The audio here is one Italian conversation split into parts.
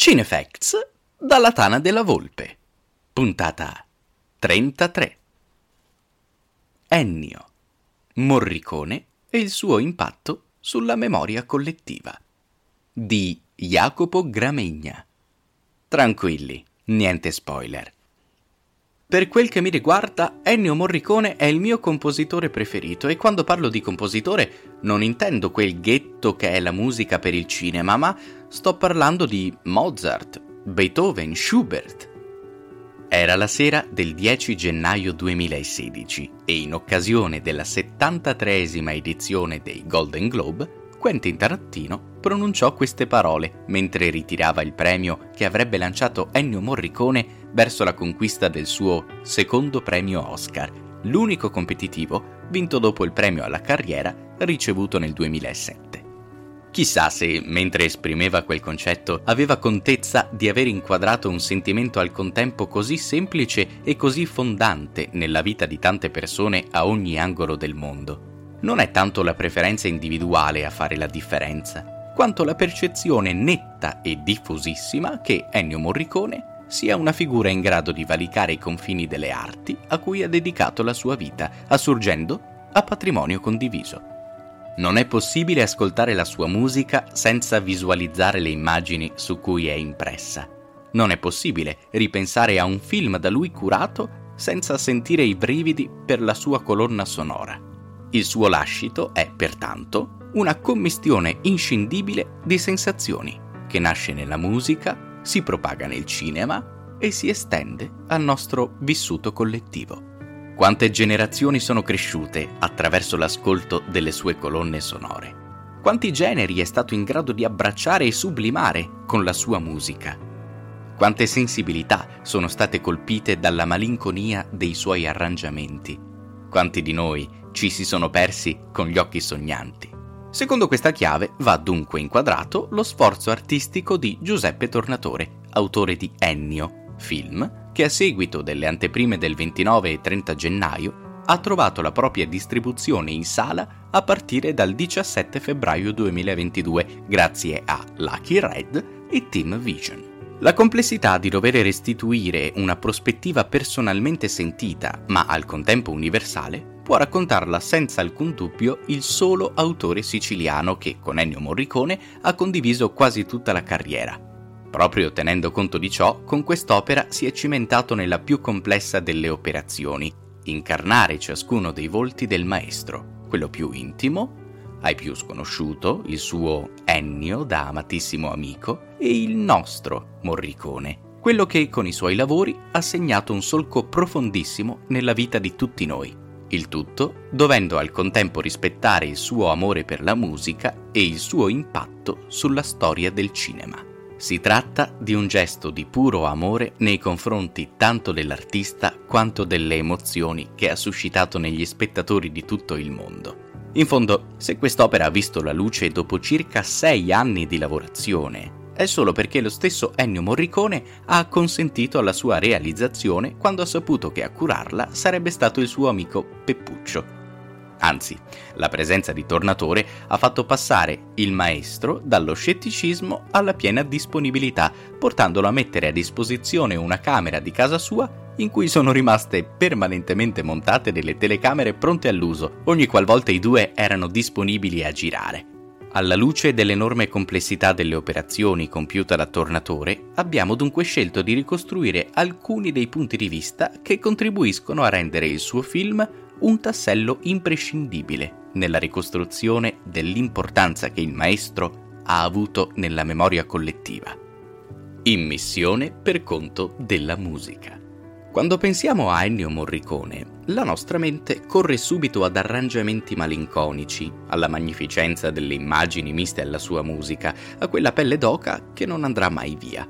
Cinefacts dalla Tana della Volpe. Puntata 33. Ennio, Morricone e il suo impatto sulla memoria collettiva. Di Jacopo Gramegna. Tranquilli, niente spoiler. Per quel che mi riguarda, Ennio Morricone è il mio compositore preferito e quando parlo di compositore non intendo quel ghetto che è la musica per il cinema, ma sto parlando di Mozart, Beethoven, Schubert. Era la sera del 10 gennaio 2016 e in occasione della 73esima edizione dei Golden Globe, Quentin Tarantino pronunciò queste parole mentre ritirava il premio che avrebbe lanciato Ennio Morricone verso la conquista del suo secondo premio Oscar, l'unico competitivo vinto dopo il premio alla carriera ricevuto nel 2007. Chissà se, mentre esprimeva quel concetto, aveva contezza di aver inquadrato un sentimento al contempo così semplice e così fondante nella vita di tante persone a ogni angolo del mondo. Non è tanto la preferenza individuale a fare la differenza, quanto la percezione netta e diffusissima che Ennio Morricone sia una figura in grado di valicare i confini delle arti a cui ha dedicato la sua vita, assurgendo a patrimonio condiviso. Non è possibile ascoltare la sua musica senza visualizzare le immagini su cui è impressa. Non è possibile ripensare a un film da lui curato senza sentire i brividi per la sua colonna sonora. Il suo lascito è, pertanto, una commistione inscindibile di sensazioni che nasce nella musica, si propaga nel cinema e si estende al nostro vissuto collettivo. Quante generazioni sono cresciute attraverso l'ascolto delle sue colonne sonore? Quanti generi è stato in grado di abbracciare e sublimare con la sua musica? Quante sensibilità sono state colpite dalla malinconia dei suoi arrangiamenti? Quanti di noi ci si sono persi con gli occhi sognanti? Secondo questa chiave va dunque inquadrato lo sforzo artistico di Giuseppe Tornatore, autore di Ennio, film che a seguito delle anteprime del 29 e 30 gennaio ha trovato la propria distribuzione in sala a partire dal 17 febbraio 2022 grazie a Lucky Red e Team Vision. La complessità di dover restituire una prospettiva personalmente sentita, ma al contempo universale, può raccontarla senza alcun dubbio il solo autore siciliano che, con Ennio Morricone, ha condiviso quasi tutta la carriera. Proprio tenendo conto di ciò, con quest'opera si è cimentato nella più complessa delle operazioni, incarnare ciascuno dei volti del maestro, quello più intimo, ai più sconosciuto, il suo Ennio da amatissimo amico, e il nostro Morricone, quello che con i suoi lavori ha segnato un solco profondissimo nella vita di tutti noi il tutto dovendo al contempo rispettare il suo amore per la musica e il suo impatto sulla storia del cinema. Si tratta di un gesto di puro amore nei confronti tanto dell'artista quanto delle emozioni che ha suscitato negli spettatori di tutto il mondo. In fondo, se quest'opera ha visto la luce dopo circa sei anni di lavorazione, è solo perché lo stesso Ennio Morricone ha consentito alla sua realizzazione quando ha saputo che a curarla sarebbe stato il suo amico Peppuccio. Anzi, la presenza di Tornatore ha fatto passare il maestro dallo scetticismo alla piena disponibilità, portandolo a mettere a disposizione una camera di casa sua in cui sono rimaste permanentemente montate delle telecamere pronte all'uso, ogni qualvolta i due erano disponibili a girare. Alla luce dell'enorme complessità delle operazioni compiute da Tornatore, abbiamo dunque scelto di ricostruire alcuni dei punti di vista che contribuiscono a rendere il suo film un tassello imprescindibile nella ricostruzione dell'importanza che il maestro ha avuto nella memoria collettiva. In missione per conto della musica. Quando pensiamo a Ennio Morricone, la nostra mente corre subito ad arrangiamenti malinconici, alla magnificenza delle immagini miste alla sua musica, a quella pelle d'oca che non andrà mai via.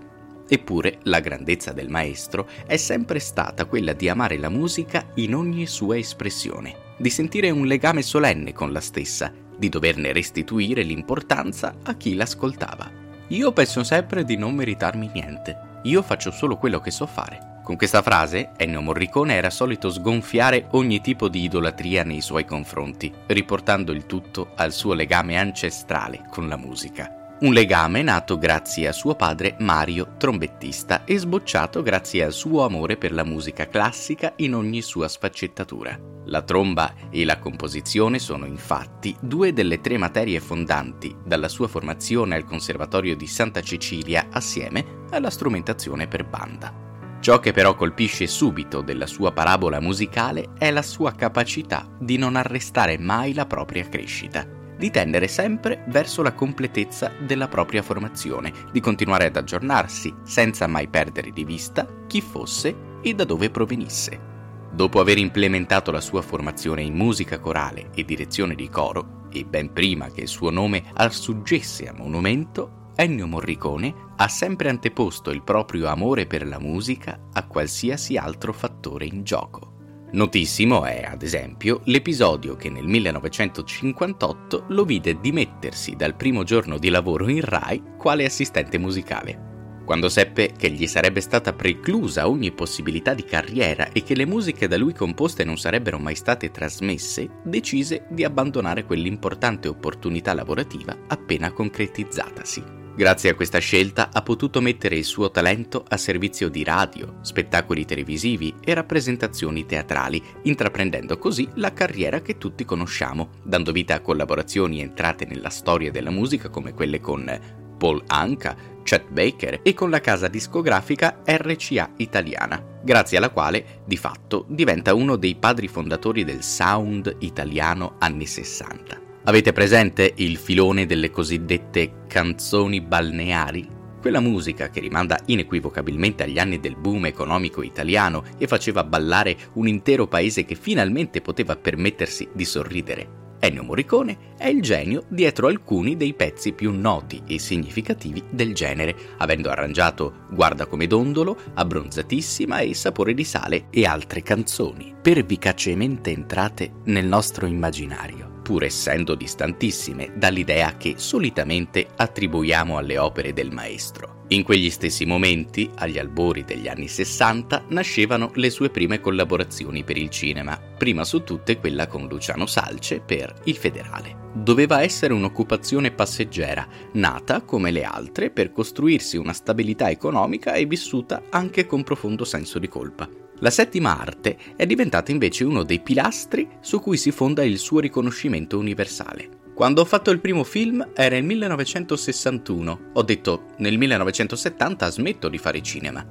Eppure la grandezza del maestro è sempre stata quella di amare la musica in ogni sua espressione, di sentire un legame solenne con la stessa, di doverne restituire l'importanza a chi l'ascoltava. Io penso sempre di non meritarmi niente, io faccio solo quello che so fare. Con questa frase Ennio Morricone era solito sgonfiare ogni tipo di idolatria nei suoi confronti, riportando il tutto al suo legame ancestrale con la musica. Un legame nato grazie a suo padre Mario, trombettista, e sbocciato grazie al suo amore per la musica classica in ogni sua sfaccettatura. La tromba e la composizione sono infatti due delle tre materie fondanti dalla sua formazione al Conservatorio di Santa Cecilia assieme alla strumentazione per banda. Ciò che però colpisce subito della sua parabola musicale è la sua capacità di non arrestare mai la propria crescita di tendere sempre verso la completezza della propria formazione, di continuare ad aggiornarsi senza mai perdere di vista chi fosse e da dove provenisse. Dopo aver implementato la sua formazione in musica corale e direzione di coro, e ben prima che il suo nome assuggesse a monumento, Ennio Morricone ha sempre anteposto il proprio amore per la musica a qualsiasi altro fattore in gioco. Notissimo è, ad esempio, l'episodio che nel 1958 lo vide dimettersi dal primo giorno di lavoro in RAI quale assistente musicale. Quando seppe che gli sarebbe stata preclusa ogni possibilità di carriera e che le musiche da lui composte non sarebbero mai state trasmesse, decise di abbandonare quell'importante opportunità lavorativa appena concretizzatasi. Grazie a questa scelta ha potuto mettere il suo talento a servizio di radio, spettacoli televisivi e rappresentazioni teatrali, intraprendendo così la carriera che tutti conosciamo, dando vita a collaborazioni entrate nella storia della musica come quelle con Paul Anka, Chet Baker e con la casa discografica RCA italiana, grazie alla quale di fatto diventa uno dei padri fondatori del sound italiano anni 60. Avete presente il filone delle cosiddette canzoni balneari? Quella musica che rimanda inequivocabilmente agli anni del boom economico italiano e faceva ballare un intero paese che finalmente poteva permettersi di sorridere. Ennio Morricone è il genio dietro alcuni dei pezzi più noti e significativi del genere, avendo arrangiato Guarda come dondolo, Abbronzatissima e Sapore di sale e altre canzoni, pervicacemente entrate nel nostro immaginario pur essendo distantissime dall'idea che solitamente attribuiamo alle opere del maestro. In quegli stessi momenti, agli albori degli anni 60, nascevano le sue prime collaborazioni per il cinema, prima su tutte quella con Luciano Salce per Il Federale. Doveva essere un'occupazione passeggera, nata come le altre per costruirsi una stabilità economica e vissuta anche con profondo senso di colpa. La settima arte è diventata invece uno dei pilastri su cui si fonda il suo riconoscimento universale. Quando ho fatto il primo film era il 1961. Ho detto nel 1970 smetto di fare cinema.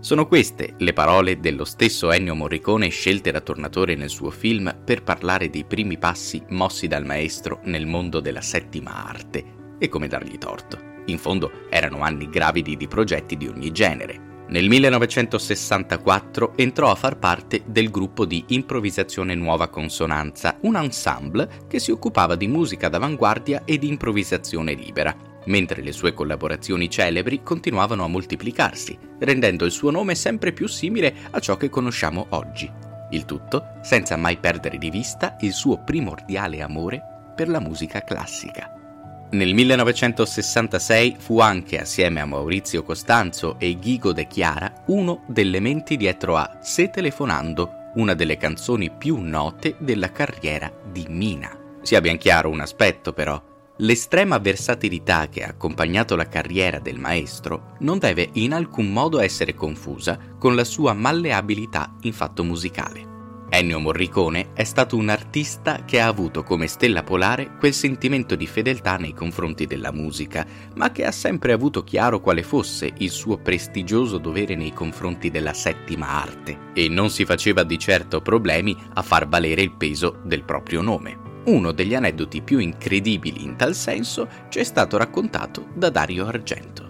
Sono queste le parole dello stesso Ennio Morricone scelte da Tornatore nel suo film per parlare dei primi passi mossi dal maestro nel mondo della settima arte. E come dargli torto. In fondo erano anni gravidi di progetti di ogni genere, nel 1964 entrò a far parte del gruppo di improvvisazione Nuova Consonanza, un ensemble che si occupava di musica d'avanguardia e di improvvisazione libera, mentre le sue collaborazioni celebri continuavano a moltiplicarsi, rendendo il suo nome sempre più simile a ciò che conosciamo oggi. Il tutto senza mai perdere di vista il suo primordiale amore per la musica classica. Nel 1966 fu anche, assieme a Maurizio Costanzo e Ghigo De Chiara, uno delle menti dietro a Se telefonando, una delle canzoni più note della carriera di Mina. Sia ben chiaro un aspetto però, l'estrema versatilità che ha accompagnato la carriera del maestro non deve in alcun modo essere confusa con la sua malleabilità in fatto musicale. Ennio Morricone è stato un artista che ha avuto come stella polare quel sentimento di fedeltà nei confronti della musica, ma che ha sempre avuto chiaro quale fosse il suo prestigioso dovere nei confronti della settima arte, e non si faceva di certo problemi a far valere il peso del proprio nome. Uno degli aneddoti più incredibili in tal senso ci è stato raccontato da Dario Argento.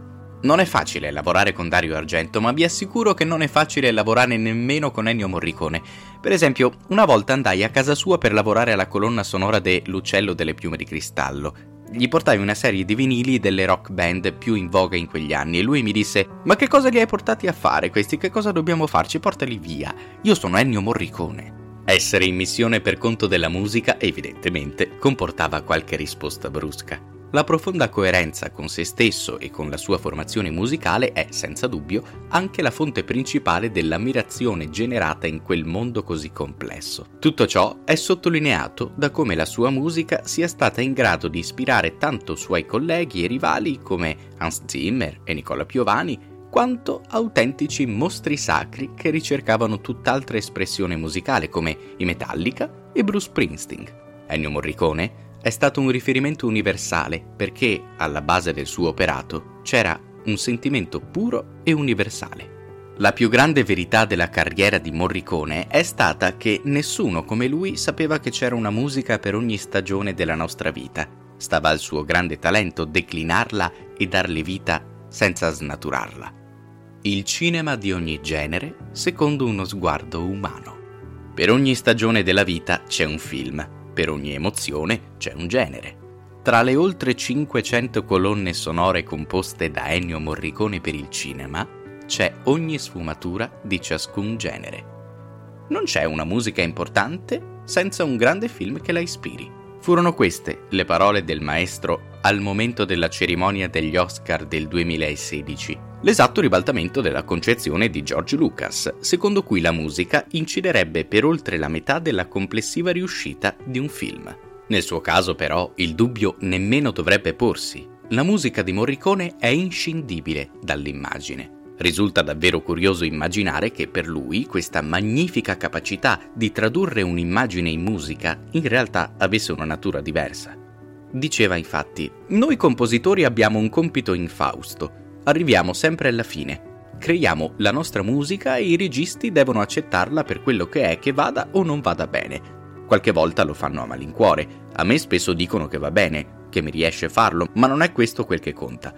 Non è facile lavorare con Dario Argento, ma vi assicuro che non è facile lavorare nemmeno con Ennio Morricone. Per esempio, una volta andai a casa sua per lavorare alla colonna sonora de L'uccello delle piume di cristallo. Gli portai una serie di vinili delle rock band più in voga in quegli anni e lui mi disse: Ma che cosa li hai portati a fare questi? Che cosa dobbiamo farci? Portali via. Io sono Ennio Morricone. Essere in missione per conto della musica, evidentemente, comportava qualche risposta brusca. La profonda coerenza con se stesso e con la sua formazione musicale è, senza dubbio, anche la fonte principale dell'ammirazione generata in quel mondo così complesso. Tutto ciò è sottolineato da come la sua musica sia stata in grado di ispirare tanto suoi colleghi e rivali come Hans Zimmer e Nicola Piovani, quanto autentici mostri sacri che ricercavano tutt'altra espressione musicale come i Metallica e Bruce Springsteen. Ennio Morricone è stato un riferimento universale perché alla base del suo operato c'era un sentimento puro e universale. La più grande verità della carriera di Morricone è stata che nessuno come lui sapeva che c'era una musica per ogni stagione della nostra vita. Stava al suo grande talento declinarla e darle vita senza snaturarla. Il cinema di ogni genere secondo uno sguardo umano. Per ogni stagione della vita c'è un film per ogni emozione c'è un genere. Tra le oltre 500 colonne sonore composte da Ennio Morricone per il cinema, c'è ogni sfumatura di ciascun genere. Non c'è una musica importante senza un grande film che la ispiri. Furono queste le parole del maestro al momento della cerimonia degli Oscar del 2016 l'esatto ribaltamento della concezione di George Lucas, secondo cui la musica inciderebbe per oltre la metà della complessiva riuscita di un film. Nel suo caso però il dubbio nemmeno dovrebbe porsi. La musica di Morricone è inscindibile dall'immagine. Risulta davvero curioso immaginare che per lui questa magnifica capacità di tradurre un'immagine in musica in realtà avesse una natura diversa. Diceva infatti, noi compositori abbiamo un compito infausto, arriviamo sempre alla fine. Creiamo la nostra musica e i registi devono accettarla per quello che è, che vada o non vada bene. Qualche volta lo fanno a malincuore, a me spesso dicono che va bene, che mi riesce a farlo, ma non è questo quel che conta.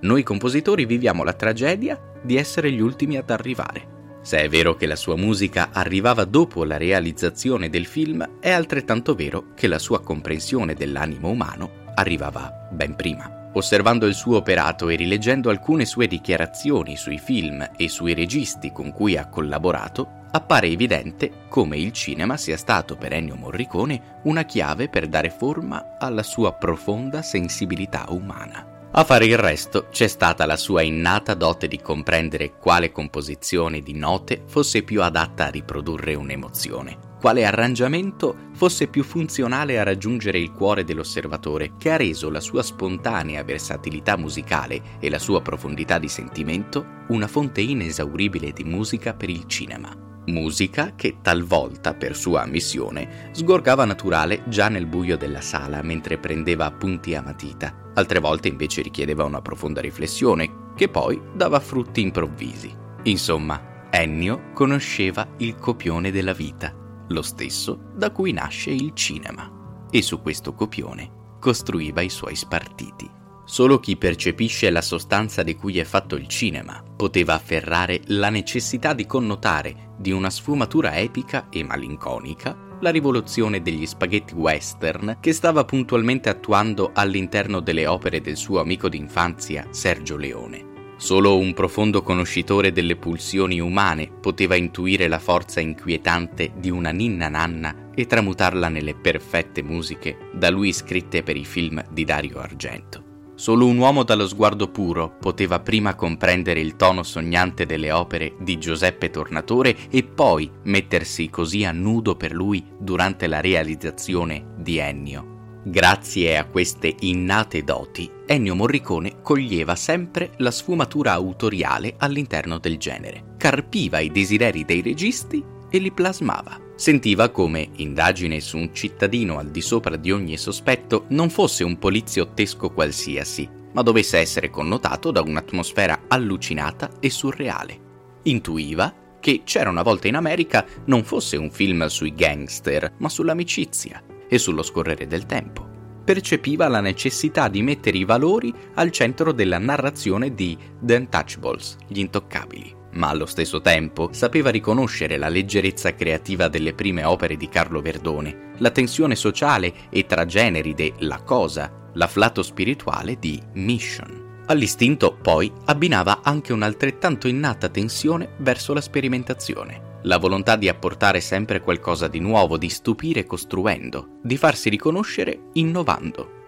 Noi compositori viviamo la tragedia di essere gli ultimi ad arrivare. Se è vero che la sua musica arrivava dopo la realizzazione del film, è altrettanto vero che la sua comprensione dell'animo umano arrivava ben prima. Osservando il suo operato e rileggendo alcune sue dichiarazioni sui film e sui registi con cui ha collaborato, appare evidente come il cinema sia stato per Ennio Morricone una chiave per dare forma alla sua profonda sensibilità umana. A fare il resto c'è stata la sua innata dote di comprendere quale composizione di note fosse più adatta a riprodurre un'emozione quale arrangiamento fosse più funzionale a raggiungere il cuore dell'osservatore, che ha reso la sua spontanea versatilità musicale e la sua profondità di sentimento una fonte inesauribile di musica per il cinema. Musica che talvolta, per sua missione, sgorgava naturale già nel buio della sala mentre prendeva appunti a matita, altre volte invece richiedeva una profonda riflessione che poi dava frutti improvvisi. Insomma, Ennio conosceva il copione della vita lo stesso da cui nasce il cinema, e su questo copione costruiva i suoi spartiti. Solo chi percepisce la sostanza di cui è fatto il cinema poteva afferrare la necessità di connotare di una sfumatura epica e malinconica la rivoluzione degli spaghetti western che stava puntualmente attuando all'interno delle opere del suo amico d'infanzia Sergio Leone. Solo un profondo conoscitore delle pulsioni umane poteva intuire la forza inquietante di una ninna nanna e tramutarla nelle perfette musiche da lui scritte per i film di Dario Argento. Solo un uomo dallo sguardo puro poteva prima comprendere il tono sognante delle opere di Giuseppe Tornatore e poi mettersi così a nudo per lui durante la realizzazione di Ennio Grazie a queste innate doti, Ennio Morricone coglieva sempre la sfumatura autoriale all'interno del genere, carpiva i desideri dei registi e li plasmava. Sentiva come indagine su un cittadino al di sopra di ogni sospetto non fosse un poliziottesco qualsiasi, ma dovesse essere connotato da un'atmosfera allucinata e surreale. Intuiva che C'era una volta in America non fosse un film sui gangster, ma sull'amicizia e sullo scorrere del tempo. Percepiva la necessità di mettere i valori al centro della narrazione di The Untouchables, gli intoccabili, ma allo stesso tempo sapeva riconoscere la leggerezza creativa delle prime opere di Carlo Verdone, la tensione sociale e trageneri de La Cosa, l'afflato spirituale di Mission. All'istinto, poi, abbinava anche un'altrettanto innata tensione verso la sperimentazione la volontà di apportare sempre qualcosa di nuovo, di stupire costruendo, di farsi riconoscere innovando.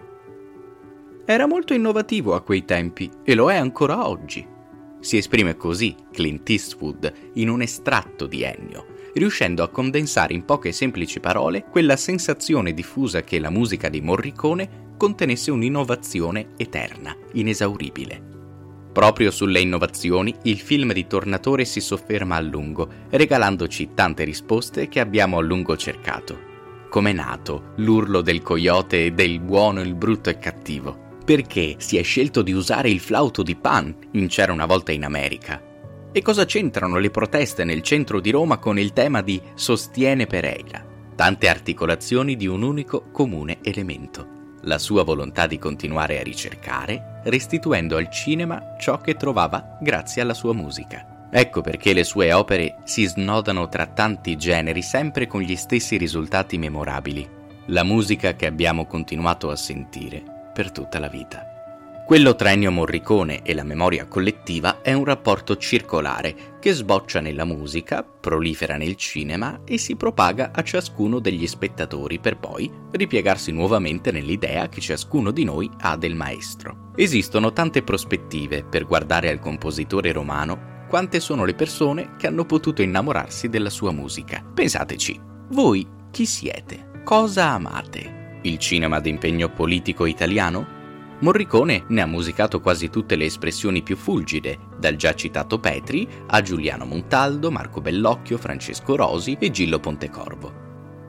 Era molto innovativo a quei tempi e lo è ancora oggi. Si esprime così Clint Eastwood in un estratto di Ennio, riuscendo a condensare in poche semplici parole quella sensazione diffusa che la musica di Morricone contenesse un'innovazione eterna, inesauribile. Proprio sulle innovazioni il film di Tornatore si sofferma a lungo, regalandoci tante risposte che abbiamo a lungo cercato. Com'è nato l'urlo del coyote del buono, il brutto e cattivo? Perché si è scelto di usare il flauto di Pan in C'era una volta in America? E cosa c'entrano le proteste nel centro di Roma con il tema di Sostiene Pereira? Tante articolazioni di un unico comune elemento la sua volontà di continuare a ricercare, restituendo al cinema ciò che trovava grazie alla sua musica. Ecco perché le sue opere si snodano tra tanti generi sempre con gli stessi risultati memorabili, la musica che abbiamo continuato a sentire per tutta la vita. Quello tra Ennio Morricone e la memoria collettiva è un rapporto circolare che sboccia nella musica, prolifera nel cinema e si propaga a ciascuno degli spettatori per poi ripiegarsi nuovamente nell'idea che ciascuno di noi ha del maestro. Esistono tante prospettive per guardare al compositore romano quante sono le persone che hanno potuto innamorarsi della sua musica. Pensateci, voi chi siete? Cosa amate? Il cinema d'impegno politico italiano? Morricone ne ha musicato quasi tutte le espressioni più fulgide, dal già citato Petri a Giuliano Montaldo, Marco Bellocchio, Francesco Rosi e Gillo Pontecorvo.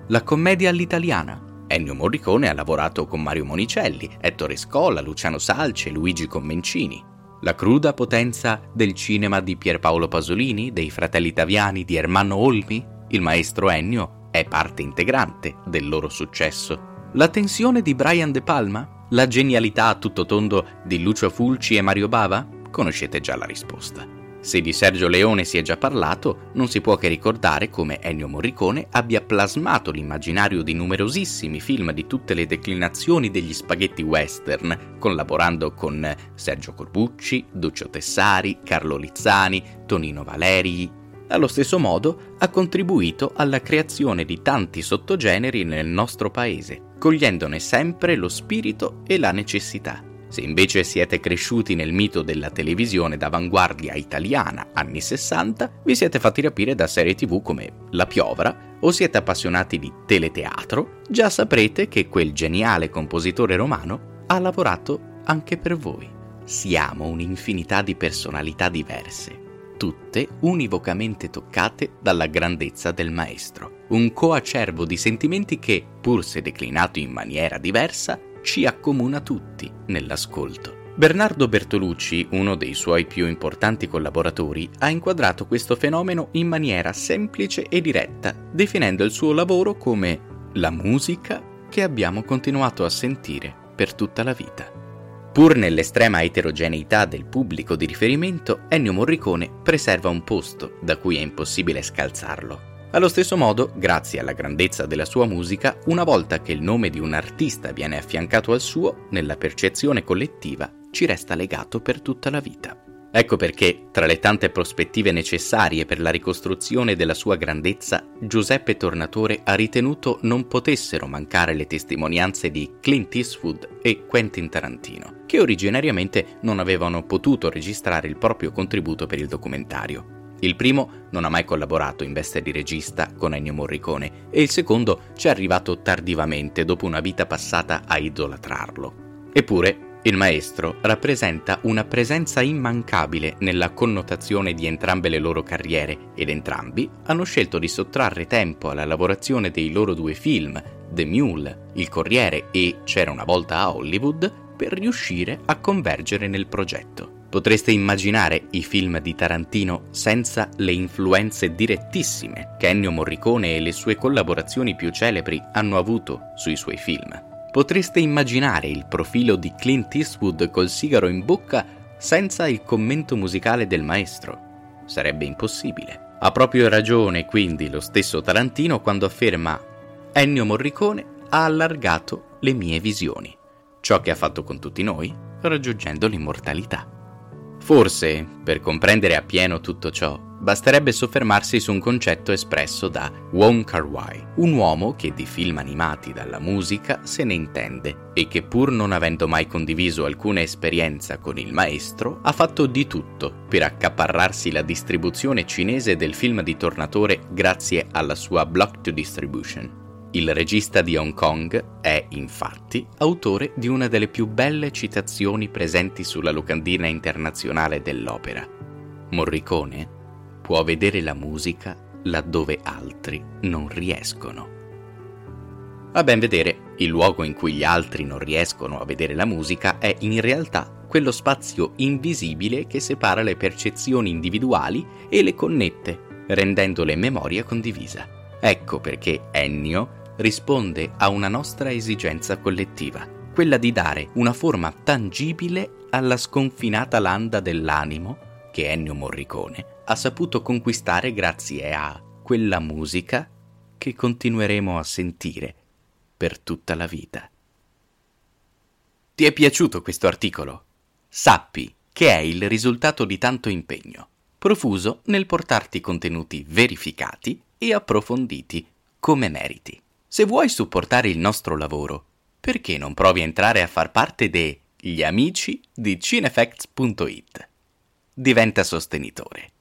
La commedia all'italiana. Ennio Morricone ha lavorato con Mario Monicelli, Ettore Scola, Luciano Salce, Luigi Commencini. La cruda potenza del cinema di Pierpaolo Pasolini, dei fratelli Taviani, di Ermanno Olmi, il maestro Ennio, è parte integrante del loro successo. La tensione di Brian De Palma, la genialità a tutto tondo di Lucio Fulci e Mario Bava? Conoscete già la risposta. Se di Sergio Leone si è già parlato, non si può che ricordare come Ennio Morricone abbia plasmato l'immaginario di numerosissimi film di tutte le declinazioni degli spaghetti western, collaborando con Sergio Corbucci, Duccio Tessari, Carlo Lizzani, Tonino Valeri. Allo stesso modo ha contribuito alla creazione di tanti sottogeneri nel nostro paese, cogliendone sempre lo spirito e la necessità. Se invece siete cresciuti nel mito della televisione d'avanguardia italiana anni 60, vi siete fatti rapire da serie tv come La Piovra o siete appassionati di teleteatro, già saprete che quel geniale compositore romano ha lavorato anche per voi. Siamo un'infinità di personalità diverse, tutte univocamente toccate dalla grandezza del maestro. Un coacervo di sentimenti che, pur se declinato in maniera diversa, ci accomuna tutti nell'ascolto. Bernardo Bertolucci, uno dei suoi più importanti collaboratori, ha inquadrato questo fenomeno in maniera semplice e diretta, definendo il suo lavoro come la musica che abbiamo continuato a sentire per tutta la vita. Pur nell'estrema eterogeneità del pubblico di riferimento, Ennio Morricone preserva un posto da cui è impossibile scalzarlo. Allo stesso modo, grazie alla grandezza della sua musica, una volta che il nome di un artista viene affiancato al suo, nella percezione collettiva ci resta legato per tutta la vita. Ecco perché, tra le tante prospettive necessarie per la ricostruzione della sua grandezza, Giuseppe Tornatore ha ritenuto non potessero mancare le testimonianze di Clint Eastwood e Quentin Tarantino, che originariamente non avevano potuto registrare il proprio contributo per il documentario. Il primo non ha mai collaborato in veste di regista con Ennio Morricone e il secondo ci è arrivato tardivamente dopo una vita passata a idolatrarlo. Eppure il maestro rappresenta una presenza immancabile nella connotazione di entrambe le loro carriere ed entrambi hanno scelto di sottrarre tempo alla lavorazione dei loro due film, The Mule, Il Corriere e C'era una volta a Hollywood, per riuscire a convergere nel progetto. Potreste immaginare i film di Tarantino senza le influenze direttissime che Ennio Morricone e le sue collaborazioni più celebri hanno avuto sui suoi film. Potreste immaginare il profilo di Clint Eastwood col sigaro in bocca senza il commento musicale del maestro? Sarebbe impossibile. Ha proprio ragione quindi lo stesso Tarantino quando afferma Ennio Morricone ha allargato le mie visioni, ciò che ha fatto con tutti noi, raggiungendo l'immortalità. Forse, per comprendere appieno tutto ciò, basterebbe soffermarsi su un concetto espresso da Wong Kar-wai, un uomo che di film animati dalla musica se ne intende e che pur non avendo mai condiviso alcuna esperienza con il maestro, ha fatto di tutto per accaparrarsi la distribuzione cinese del film di Tornatore grazie alla sua block to distribution. Il regista di Hong Kong è, infatti, autore di una delle più belle citazioni presenti sulla locandina internazionale dell'opera. Morricone può vedere la musica laddove altri non riescono. A ben vedere, il luogo in cui gli altri non riescono a vedere la musica è in realtà quello spazio invisibile che separa le percezioni individuali e le connette, rendendole memoria condivisa. Ecco perché Ennio risponde a una nostra esigenza collettiva, quella di dare una forma tangibile alla sconfinata landa dell'animo che Ennio Morricone ha saputo conquistare grazie a quella musica che continueremo a sentire per tutta la vita. Ti è piaciuto questo articolo? Sappi che è il risultato di tanto impegno, profuso nel portarti contenuti verificati e approfonditi come meriti. Se vuoi supportare il nostro lavoro, perché non provi a entrare a far parte degli amici di cinefacts.it? Diventa sostenitore